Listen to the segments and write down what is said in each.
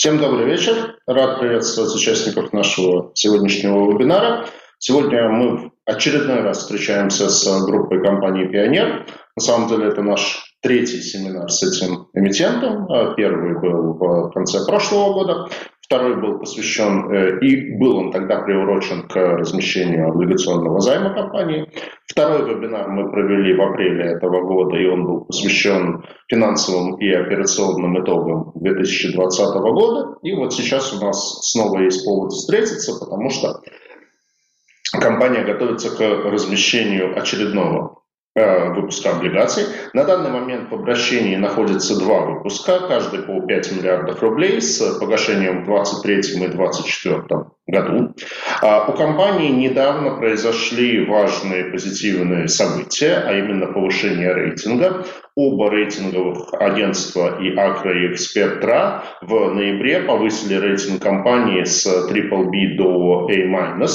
Всем добрый вечер. Рад приветствовать участников нашего сегодняшнего вебинара. Сегодня мы очередной раз встречаемся с группой компании «Пионер». На самом деле это наш третий семинар с этим эмитентом. Первый был в конце прошлого года. Второй был посвящен, э, и был он тогда приурочен к размещению облигационного займа компании. Второй вебинар мы провели в апреле этого года, и он был посвящен финансовым и операционным итогам 2020 года. И вот сейчас у нас снова есть повод встретиться, потому что компания готовится к размещению очередного выпуска облигаций. На данный момент в обращении находится два выпуска, каждый по 5 миллиардов рублей с погашением в 2023 и 2024 году. А у компании недавно произошли важные позитивные события, а именно повышение рейтинга. Оба рейтинговых агентства и Акра и Экспертра в ноябре повысили рейтинг компании с BBB до A-,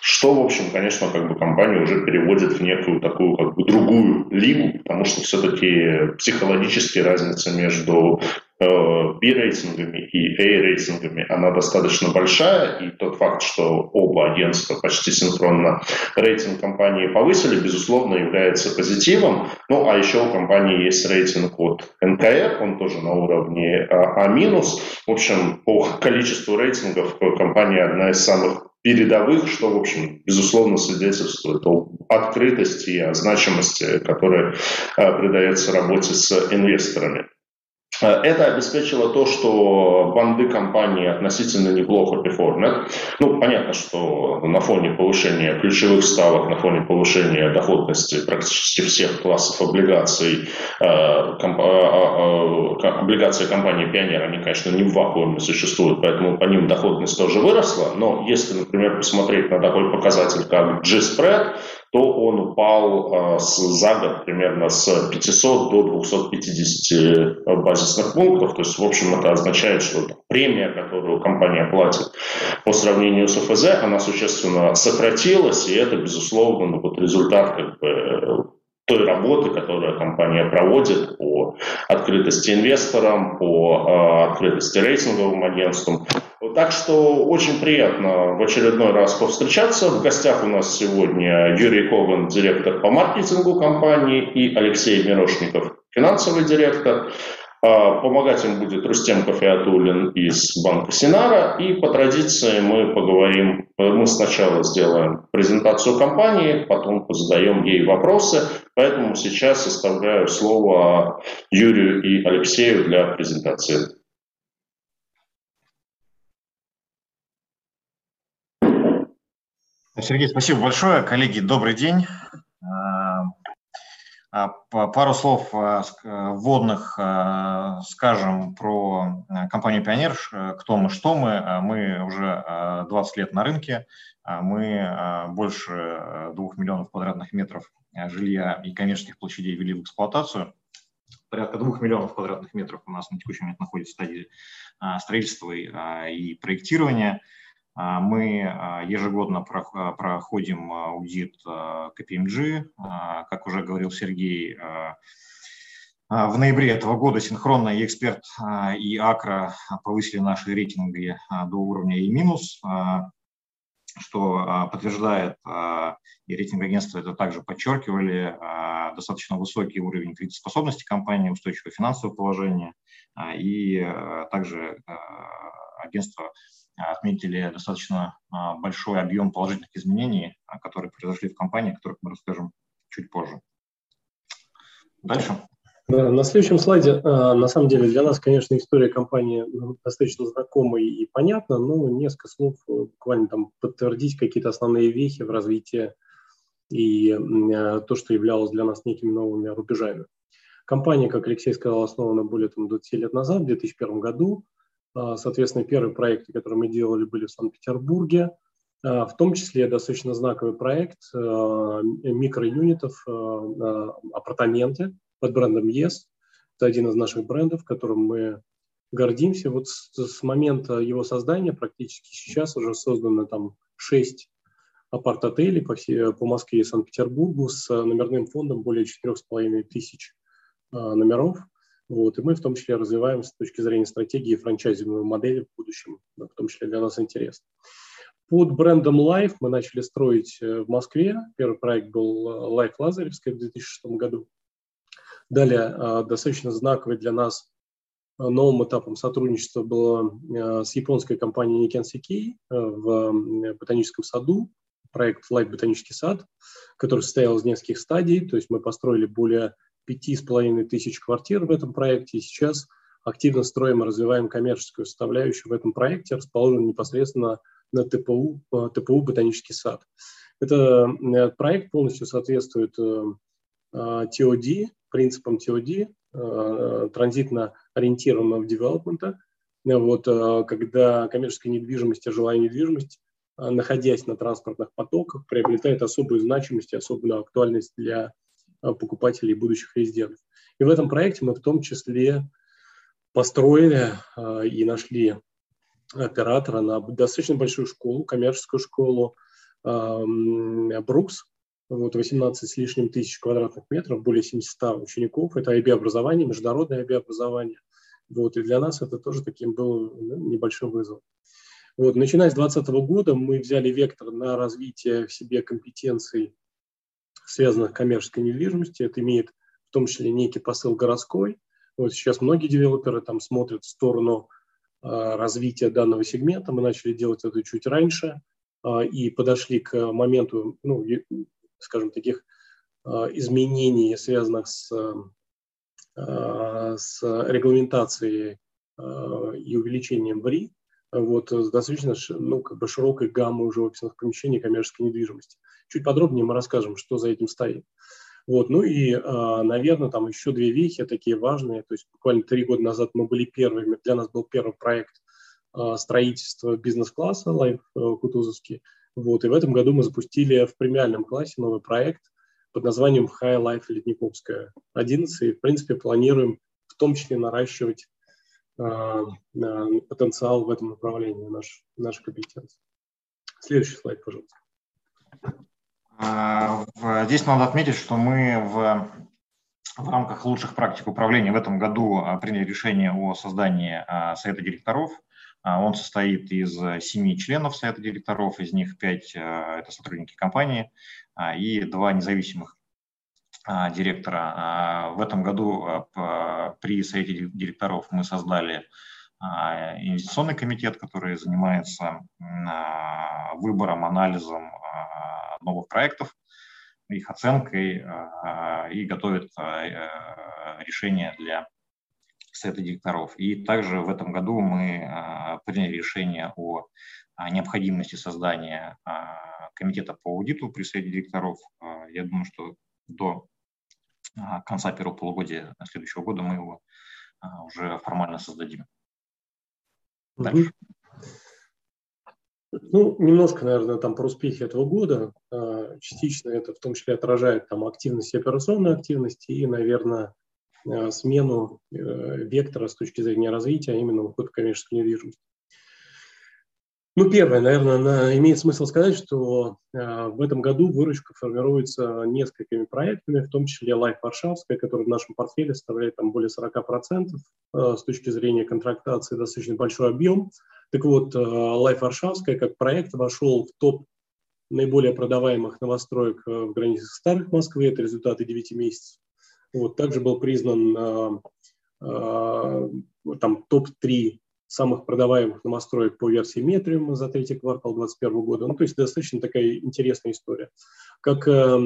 что, в общем, конечно, как бы компанию уже переводит в некую такую как бы другую лигу, потому что все-таки психологически разница между B-рейтингами и A-рейтингами, она достаточно большая, и тот факт, что оба агентства почти синхронно рейтинг компании повысили, безусловно, является позитивом. Ну, а еще у компании есть рейтинг от НКР, он тоже на уровне А-. В общем, по количеству рейтингов компания одна из самых передовых, что, в общем, безусловно, свидетельствует о открытости и о значимости, которая придается работе с инвесторами. Э, это обеспечило то, что банды компании относительно неплохо перформят. Ну, понятно, что на фоне повышения ключевых ставок, на фоне повышения доходности практически всех классов облигаций, э, комп, э, облигации компании Пионер, они, конечно, не в вакууме существуют, поэтому по ним доходность тоже выросла. Но если, например, посмотреть на такой показатель, как G-spread, то он упал э, с, за год примерно с 500 до 250 базисных пунктов. То есть, в общем, это означает, что премия, которую компания платит по сравнению с ФЗ, она существенно сократилась, и это, безусловно, ну, вот результат как бы, той работы, которую компания проводит по открытости инвесторам, по э, открытости рейтинговым агентствам. Так что очень приятно в очередной раз повстречаться. В гостях у нас сегодня Юрий Коган, директор по маркетингу компании, и Алексей Мирошников, финансовый директор. А, помогать им будет Рустем Кофеатулин из банка Синара. И по традиции мы поговорим, мы сначала сделаем презентацию компании, потом задаем ей вопросы. Поэтому сейчас оставляю слово Юрию и Алексею для презентации. Сергей, спасибо большое. Коллеги, добрый день. А, а, пару слов а, вводных скажем про компанию «Пионер», кто мы, что мы. Мы уже 20 лет на рынке, мы больше 2 миллионов квадратных метров жилья и коммерческих площадей ввели в эксплуатацию. Порядка 2 миллионов квадратных метров у нас на текущий момент находится в стадии строительства и проектирования – мы а, ежегодно а, проходим аудит КПМГ. Как уже говорил Сергей, в ноябре этого года синхронно и эксперт, и Акра повысили наши рейтинги до уровня E-, что подтверждает, и рейтинг агентства это также подчеркивали, достаточно высокий уровень кредитоспособности компании, устойчивое финансовое положение, и также агентство отметили достаточно а, большой объем положительных изменений, а, которые произошли в компании, о которых мы расскажем чуть позже. Дальше. На следующем слайде, а, на самом деле, для нас, конечно, история компании ну, достаточно знакомая и понятна, но несколько слов э, буквально там подтвердить какие-то основные вехи в развитии и то, что являлось для нас некими новыми рубежами. Компания, как Алексей сказал, основана более там, 20 лет назад, в 2001 году. А, соответственно, первые проекты, которые мы делали, были в Санкт-Петербурге. А, в том числе достаточно знаковый проект а, микроюнитов, апартаменты под брендом ЕС. Это один из наших брендов, которым мы гордимся. Вот с, с момента его создания практически сейчас уже создано там шесть апарт-отелей по, всей, по Москве и Санкт-Петербургу с номерным фондом более 4,5 тысяч номеров. Вот, и мы в том числе развиваем с точки зрения стратегии франчайзинговой модели в будущем, в том числе для нас интересно. Под брендом Life мы начали строить в Москве. Первый проект был Life Лазаревская в 2006 году. Далее достаточно знаковый для нас новым этапом сотрудничества было с японской компанией Никенсики в ботаническом саду проект Light Ботанический сад, который состоял из нескольких стадий. То есть мы построили более пяти с половиной тысяч квартир в этом проекте. И сейчас активно строим и развиваем коммерческую составляющую в этом проекте, расположенном непосредственно на ТПУ, э, ТПУ «Ботанический сад». Это этот проект полностью соответствует TOD, э, принципам TOD, э, транзитно ориентированного девелопмента, вот, когда коммерческая недвижимость и жилая недвижимость находясь на транспортных потоках, приобретает особую значимость и особенную актуальность для покупателей и будущих резидентов. И в этом проекте мы в том числе построили а, и нашли оператора на достаточно большую школу, коммерческую школу Брукс, вот 18 с лишним тысяч квадратных метров, более 700 учеников. Это IB-образование, международное IB-образование. Вот, и для нас это тоже таким был ну, небольшим вызовом. Вот, начиная с 2020 года мы взяли вектор на развитие в себе компетенций, связанных коммерческой недвижимостью. Это имеет в том числе некий посыл городской. Вот сейчас многие девелоперы там смотрят в сторону э, развития данного сегмента. Мы начали делать это чуть раньше э, и подошли к моменту, ну, скажем, таких э, изменений, связанных с, с регламентацией и увеличением ВРИ вот, с достаточно ну, как бы широкой гаммой уже офисных помещений коммерческой недвижимости. Чуть подробнее мы расскажем, что за этим стоит. Вот, ну и, а, наверное, там еще две вехи такие важные. То есть буквально три года назад мы были первыми, для нас был первый проект а, строительства бизнес-класса Life э, Кутузовский. Вот, и в этом году мы запустили в премиальном классе новый проект под названием High Life Ледниковская 11. И, в принципе, планируем в том числе наращивать а, потенциал в этом направлении, наш, наша компетенция. Следующий слайд, пожалуйста. А, здесь надо отметить, что мы в, в рамках лучших практик управления в этом году а, приняли решение о создании совета директоров. Он состоит из семи членов совета директоров, из них пять – это сотрудники компании, и два независимых а, директора. А, в этом году а, при совете директоров мы создали инвестиционный комитет, который занимается выбором, анализом новых проектов, их оценкой и готовит решения для совета директоров. И также в этом году мы приняли решение о необходимости создания комитета по аудиту при совете директоров. Я думаю, что до конца первого полугодия следующего года мы его уже формально создадим. Дальше. Ну, немножко, наверное, там про успехи этого года. А, частично это в том числе отражает там активность операционной активности и, наверное, смену э, вектора с точки зрения развития, а именно уход коммерческой недвижимости. Ну, первое, наверное, имеет смысл сказать, что э, в этом году выручка формируется несколькими проектами, в том числе Life Варшавская, который в нашем портфеле составляет там более 40% э, с точки зрения контрактации, достаточно большой объем. Так вот, э, Life Варшавская как проект вошел в топ наиболее продаваемых новостроек э, в границах старых Москвы, это результаты 9 месяцев. Вот, также был признан э, э, там топ-3 самых продаваемых новостроек по версии Метриум за третий квартал 2021 года. Ну, то есть достаточно такая интересная история. Как э,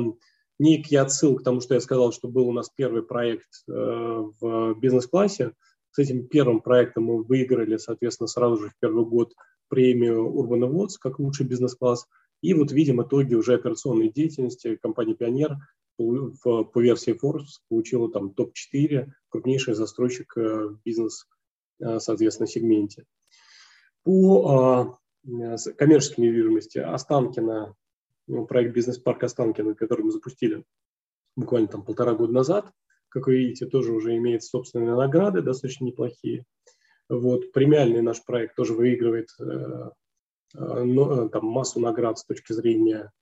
некий отсыл к тому, что я сказал, что был у нас первый проект э, в бизнес-классе. С этим первым проектом мы выиграли, соответственно, сразу же в первый год премию Urban Awards как лучший бизнес-класс. И вот видим итоги уже операционной деятельности. Компания «Пионер» по, версии Forbes получила там топ-4, крупнейший застройщик э, бизнес Э, соответственно, сегменте. По а, коммерческой недвижимости Останкино, ну, проект «Бизнес-парк Останкино», который мы запустили буквально там полтора года назад, как вы видите, тоже уже имеет собственные награды, достаточно неплохие. Вот, премиальный наш проект тоже выигрывает э, э, там, массу наград с точки зрения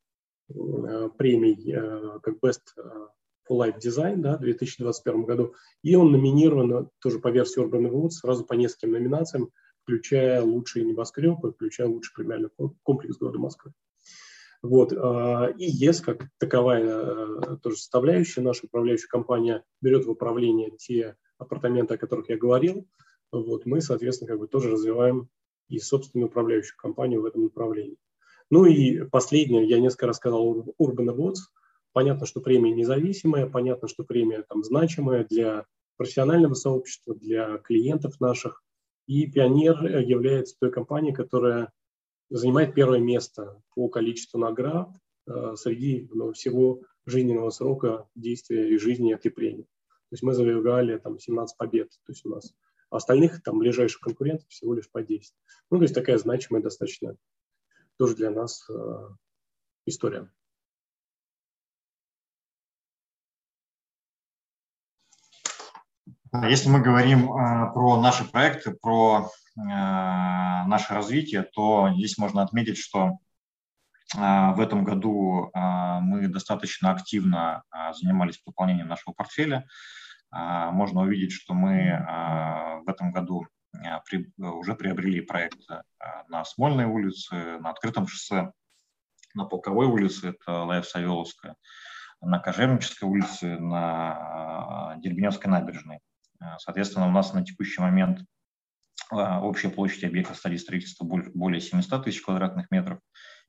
э, премий, э, как Best for Life Design да, в 2021 году, и он номинирован тоже по версии Urban Awards сразу по нескольким номинациям, включая лучшие небоскребы, включая лучший премиальный комплекс города Москвы. Вот. А, и ЕС, как таковая э, тоже составляющая, наша управляющая компания берет в управление те апартаменты, о которых я говорил. Вот. Мы, соответственно, как бы тоже развиваем и собственную управляющую компанию в этом направлении. Ну и последнее, я несколько раз сказал Urban Awards. Понятно, что премия независимая, понятно, что премия там значимая для профессионального сообщества, для клиентов наших. И Пионер является той компанией, которая занимает первое место по количеству наград э, среди ну, всего жизненного срока действия и жизни этой премии. То есть мы завоевали там 17 побед, то есть у нас а остальных там ближайших конкурентов всего лишь по 10. Ну, то есть такая значимая достаточно тоже для нас э, история. Если мы говорим э, про наши проекты, про наше развитие, то здесь можно отметить, что э, в этом году мы достаточно активно занимались пополнением нашего портфеля. Можно увидеть, что мы в этом году уже приобрели проект на Смольной улице, на Открытом шоссе, на Полковой улице, это Лаев Савеловская, на Кожевнической улице, на Дербеневской набережной. Э, соответственно, у нас на текущий момент э, общая площадь объекта стадии строительства более 700 тысяч квадратных метров.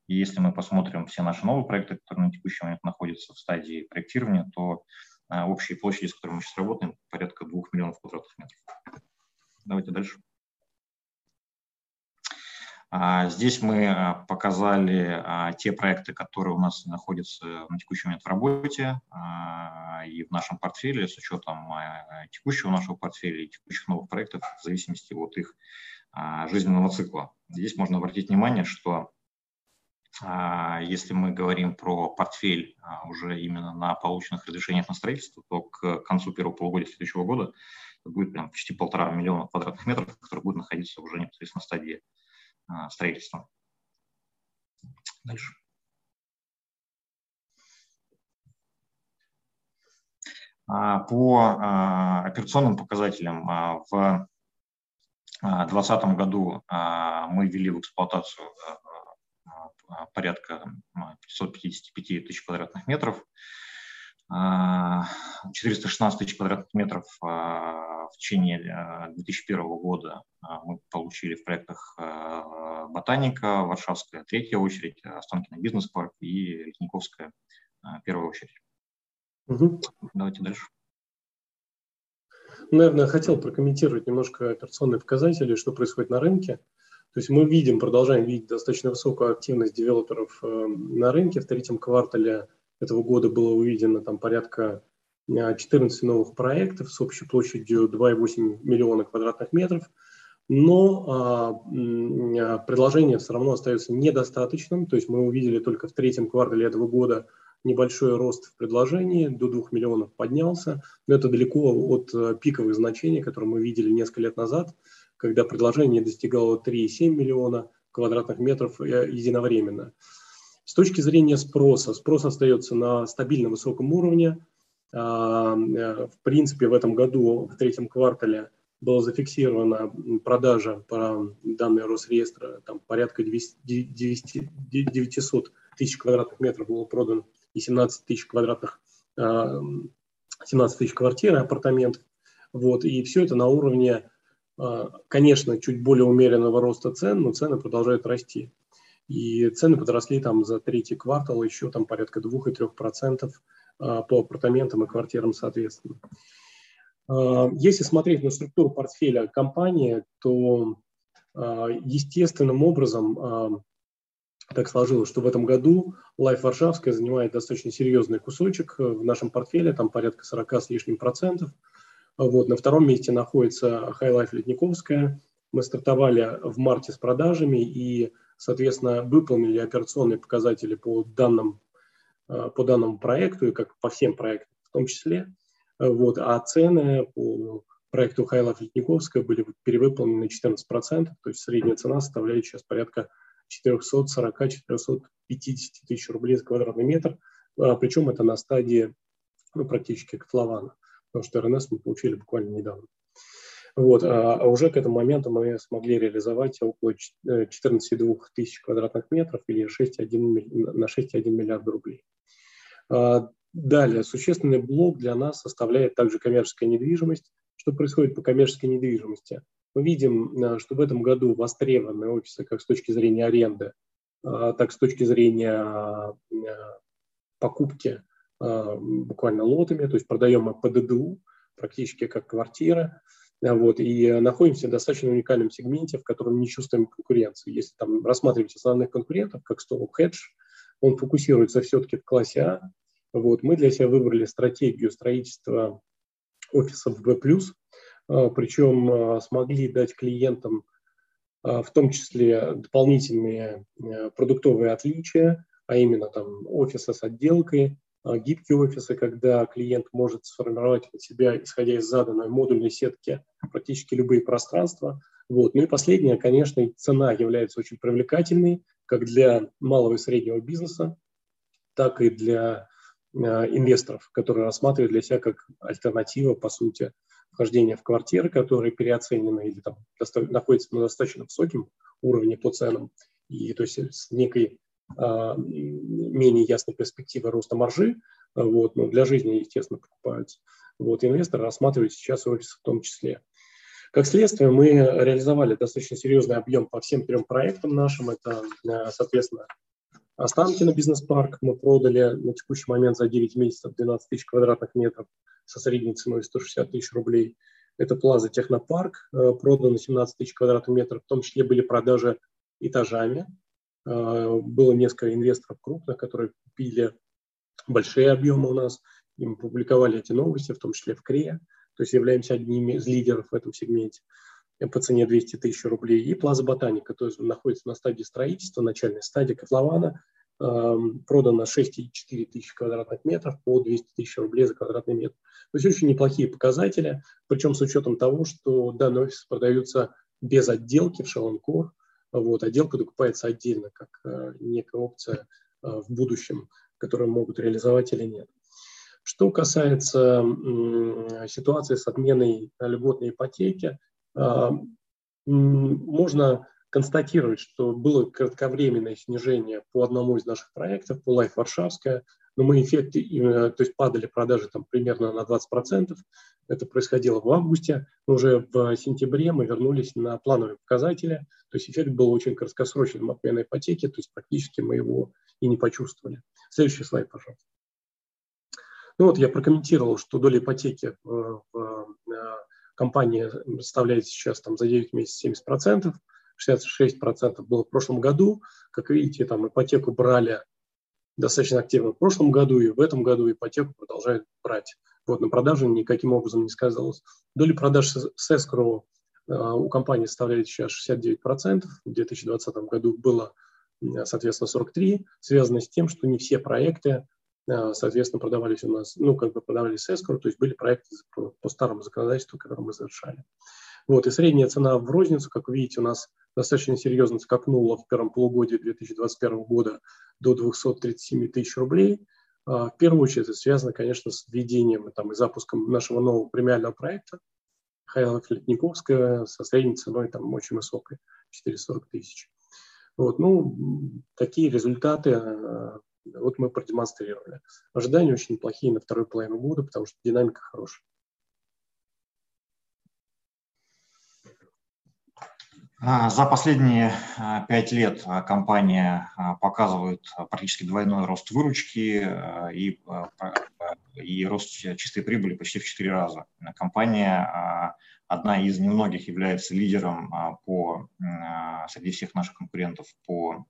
И если мы посмотрим все наши новые проекты, которые на текущий момент находятся в стадии проектирования, то э, общие площади, с которыми мы сейчас работаем, порядка 2 миллионов квадратных метров. Давайте дальше. А, здесь мы а, показали а, те проекты, которые у нас находятся на текущий момент в работе и в нашем портфеле с учетом текущего нашего портфеля и текущих новых проектов в зависимости от их жизненного цикла. Здесь можно обратить внимание, что если мы говорим про портфель уже именно на полученных разрешениях на строительство, то к концу первого полугодия следующего года будет прям почти полтора миллиона квадратных метров, которые будут находиться уже непосредственно в стадии а, строительства. Дальше. А, по а, операционным показателям в 2020 году мы ввели в эксплуатацию порядка 555 тысяч квадратных метров. 416 тысяч квадратных метров в течение 2001 года мы получили в проектах Ботаника, Варшавская третья очередь, Останкино бизнес-парк и Летниковская первая очередь. Угу. Давайте дальше. Наверное, хотел прокомментировать немножко операционные показатели, что происходит на рынке. То есть мы видим, продолжаем видеть достаточно высокую активность девелоперов э, на рынке. В третьем квартале этого года было увидено там порядка 14 э, новых проектов с общей площадью 2,8 миллиона квадратных метров. Но а, а, предложение все равно остается недостаточным. То есть мы увидели только в третьем квартале этого года небольшой рост в предложении, до 2 миллионов поднялся, но это далеко от э, пиковых значений, которые мы видели несколько лет назад, когда предложение достигало 3,7 миллиона квадратных метров э, единовременно. С точки зрения спроса, спрос остается на стабильно высоком уровне. А, э, в принципе, в этом году, в третьем квартале, была зафиксирована продажа по данным Росреестра, там порядка 200, 900 тысяч квадратных метров было продано и 17 тысяч квадратных, 17 а, тысяч квартир и апартаментов. Вот, и все это на уровне, а, конечно, чуть более умеренного роста цен, но цены продолжают расти. И цены подросли там за третий квартал еще там порядка 2-3% а, по апартаментам и квартирам соответственно. А, если смотреть на структуру портфеля компании, то а, естественным образом так сложилось, что в этом году Life Варшавская занимает достаточно серьезный кусочек в нашем портфеле, там порядка 40 с лишним процентов. Вот, на втором месте находится High Life Летниковская. Мы стартовали в марте с продажами и соответственно, выполнили операционные показатели по данным, э, по данному проекту и как по всем проектам в том числе. Э, вот, а цены по проекту Хайлов Летниковская были перевыполнены 14%, то есть средняя цена составляет сейчас порядка 440-450 тысяч рублей за квадратный метр, а, причем это на стадии ну, практически котлована, потому что РНС мы получили буквально недавно. Вот, а, а уже к этому моменту мы смогли реализовать около 14,2 тысяч квадратных метров или 6,1, на 6,1 миллиарда рублей. А, далее, существенный блок для нас составляет также коммерческая недвижимость. Что происходит по коммерческой недвижимости? Мы видим, а, что в этом году востребованы офисы как с точки зрения аренды, так с точки зрения покупки буквально лотами, то есть продаем мы по ДДУ, практически как квартира. Вот, и находимся в достаточно уникальном сегменте, в котором не чувствуем конкуренции. Если там рассматривать основных конкурентов, как Stone Hedge, он фокусируется все-таки в классе А. Вот, мы для себя выбрали стратегию строительства офисов B+, а, причем а, смогли дать клиентам а, в том числе дополнительные продуктовые отличия, а именно там офисы с отделкой, гибкие офисы, когда клиент может сформировать для себя, исходя из заданной модульной сетки, практически любые пространства. Вот. Ну и последнее, конечно, цена является очень привлекательной как для малого и среднего бизнеса, так и для э, инвесторов, которые рассматривают для себя как альтернатива, по сути, вхождения в квартиры, которые переоценены или там находятся на достаточно высоком уровне по ценам, и то есть с некой а, менее ясной перспективы роста маржи, вот, но для жизни, естественно, покупаются. Вот, инвесторы рассматривают сейчас офис в том числе. Как следствие, мы реализовали достаточно серьезный объем по всем трем проектам нашим. Это, э, соответственно, Останкино бизнес-парк мы продали на текущий момент за 9 месяцев 12 тысяч квадратных метров со средней ценой 160 тысяч рублей. Это Плаза Технопарк, э, продано 17 тысяч квадратных метров, в том числе были продажи этажами, а, было несколько инвесторов крупных, которые купили большие объемы у нас, и мы публиковали эти новости, в том числе в КРЕ, то есть являемся одними из лидеров в этом сегменте по цене 200 тысяч рублей. И Плаза Ботаника, то есть находится на стадии строительства, начальной стадии котлована, продано 6,4 тысячи квадратных метров по 200 тысяч рублей за квадратный метр. То есть очень неплохие показатели, причем с учетом того, что данные офисы продаются без отделки в Шаланкор, вот, отделка докупается отдельно, как э, некая опция э, в будущем, которую могут реализовать или нет. Что касается ситуации с отменой льготной ипотеки, э, можно констатировать, что было кратковременное снижение по одному из наших проектов, по Life Варшавская, но мы эффекты, то есть падали продажи там примерно на 20%. Это происходило в августе, но уже в сентябре мы вернулись на плановые показатели, то есть эффект был очень краткосрочным отмены ипотеки, то есть практически мы его и не почувствовали. Следующий слайд, пожалуйста. Ну вот я прокомментировал, что доля ипотеки в, в э, компании составляет сейчас там за 9 месяцев 70%, 66% было в прошлом году. Как видите, там ипотеку брали достаточно активно в прошлом году, и в этом году ипотеку продолжают брать. Вот, на продаже никаким образом не сказалось. Доля продаж с escrow э, у компании составляет сейчас 69%, в 2020 году было, соответственно, 43%, связано с тем, что не все проекты, э, соответственно, продавались у нас, ну, как бы продавались с escrow, то есть были проекты по старому законодательству, которые мы завершали. Вот, и средняя цена в розницу, как вы видите, у нас достаточно серьезно скакнула в первом полугодии 2021 года до 237 тысяч рублей. А, в первую очередь это связано, конечно, с введением там, и запуском нашего нового премиального проекта Хайла Летниковская со средней ценой там очень высокой, 440 тысяч. Вот, ну, такие результаты а, вот мы продемонстрировали. Ожидания очень неплохие на вторую половину года, потому что динамика хорошая. За последние а, пять лет а, компания показывает практически двойной рост выручки и, и рост чистой прибыли почти в четыре раза. Компания одна из немногих является лидером по, среди всех наших конкурентов по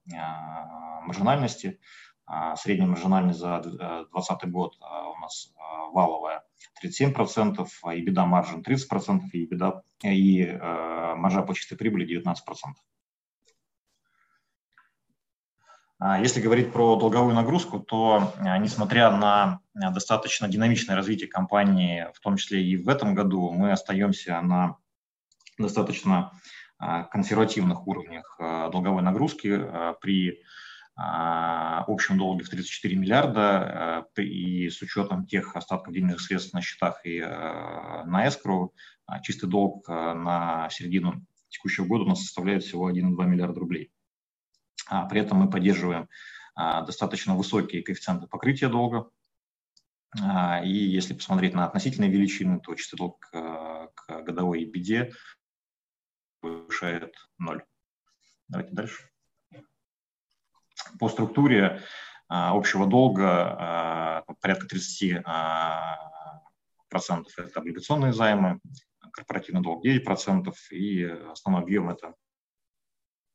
маржинальности. Средняя маржинальность за 2020 год у нас валовая 37%, и беда маржин 30%, и, беда, и э, маржа по чистой прибыли 19%. А если говорить про долговую нагрузку, то э, несмотря на достаточно динамичное развитие компании, в том числе и в этом году, мы остаемся на достаточно э, консервативных уровнях э, долговой нагрузки при общем долге в 34 миллиарда, и с учетом тех остатков денежных средств на счетах и на эскроу, чистый долг на середину текущего года у нас составляет всего 1,2 миллиарда рублей. При этом мы поддерживаем достаточно высокие коэффициенты покрытия долга, и если посмотреть на относительные величины, то чистый долг к годовой беде превышает ноль. Давайте дальше. По структуре а, общего долга а, порядка 30 а, процентов это облигационные займы, корпоративный долг 9 процентов и основной объем это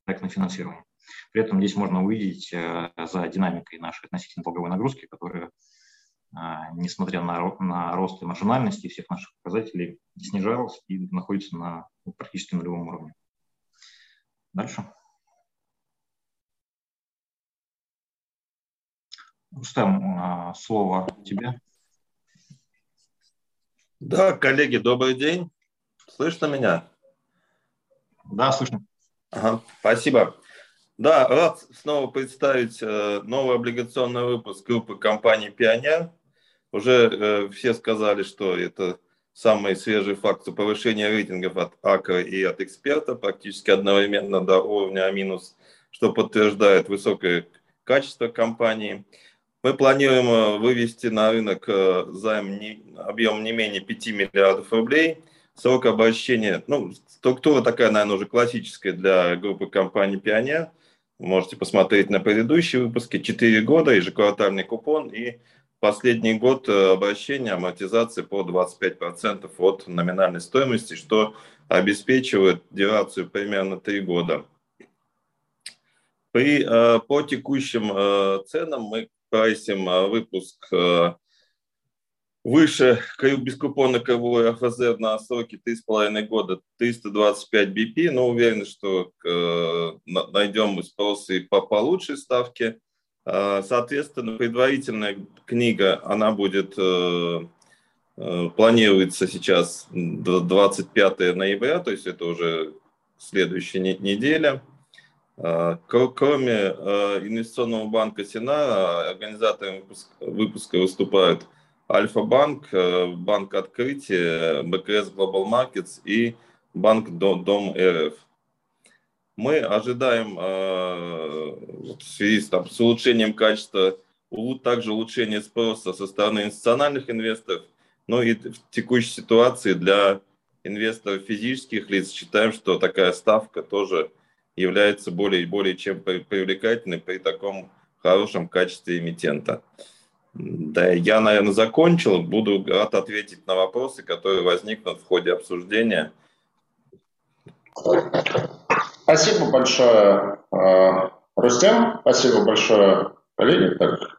проектное финансирование. При этом здесь можно увидеть за динамикой нашей относительно долговой нагрузки, которая, несмотря на, на рост и маржинальности всех наших показателей, снижалась и находится на практически нулевом уровне. Дальше. Рустам, а, слово тебе. Да, коллеги, добрый день. Слышно меня? Да, слышно. Ага, спасибо. Да, рад снова представить э, новый облигационный выпуск группы компании «Пионер». Уже э, все сказали, что это самые свежие факты повышения рейтингов от АКР и от эксперта практически одновременно до уровня А-, что подтверждает высокое качество компании. Мы планируем э, вывести на рынок э, займ не, объем не менее 5 миллиардов рублей. Срок обращения, ну, структура такая, наверное, уже классическая для группы компаний «Пионер». Можете посмотреть на предыдущие выпуски. 4 года, ежеквартальный купон и последний год э, обращения амортизации по 25% от номинальной стоимости, что обеспечивает дюрацию примерно 3 года. При, по текущим ценам мы прайсим выпуск выше бескупонной КВО АФЗ на сроке 3,5 года 325 BP, но уверен, что найдем спрос и по, по лучшей ставке. А, соответственно, предварительная книга, она будет, э, э, планируется сейчас 25 ноября, то есть это уже следующая неделя. А, кроме э, инвестиционного банка Сина, организатором выпуска выступают Альфа-банк, Банк Открытия, БКС Global Markets и Банк Дом РФ мы ожидаем в связи с, там, с улучшением качества, также улучшение спроса со стороны институциональных инвесторов, но и в текущей ситуации для инвесторов физических лиц. Считаем, что такая ставка тоже является более и более чем привлекательной при таком хорошем качестве эмитента. Да, я, наверное, закончил. Буду рад ответить на вопросы, которые возникнут в ходе обсуждения. Спасибо большое, э, Рустем. Спасибо большое, коллеги. Так,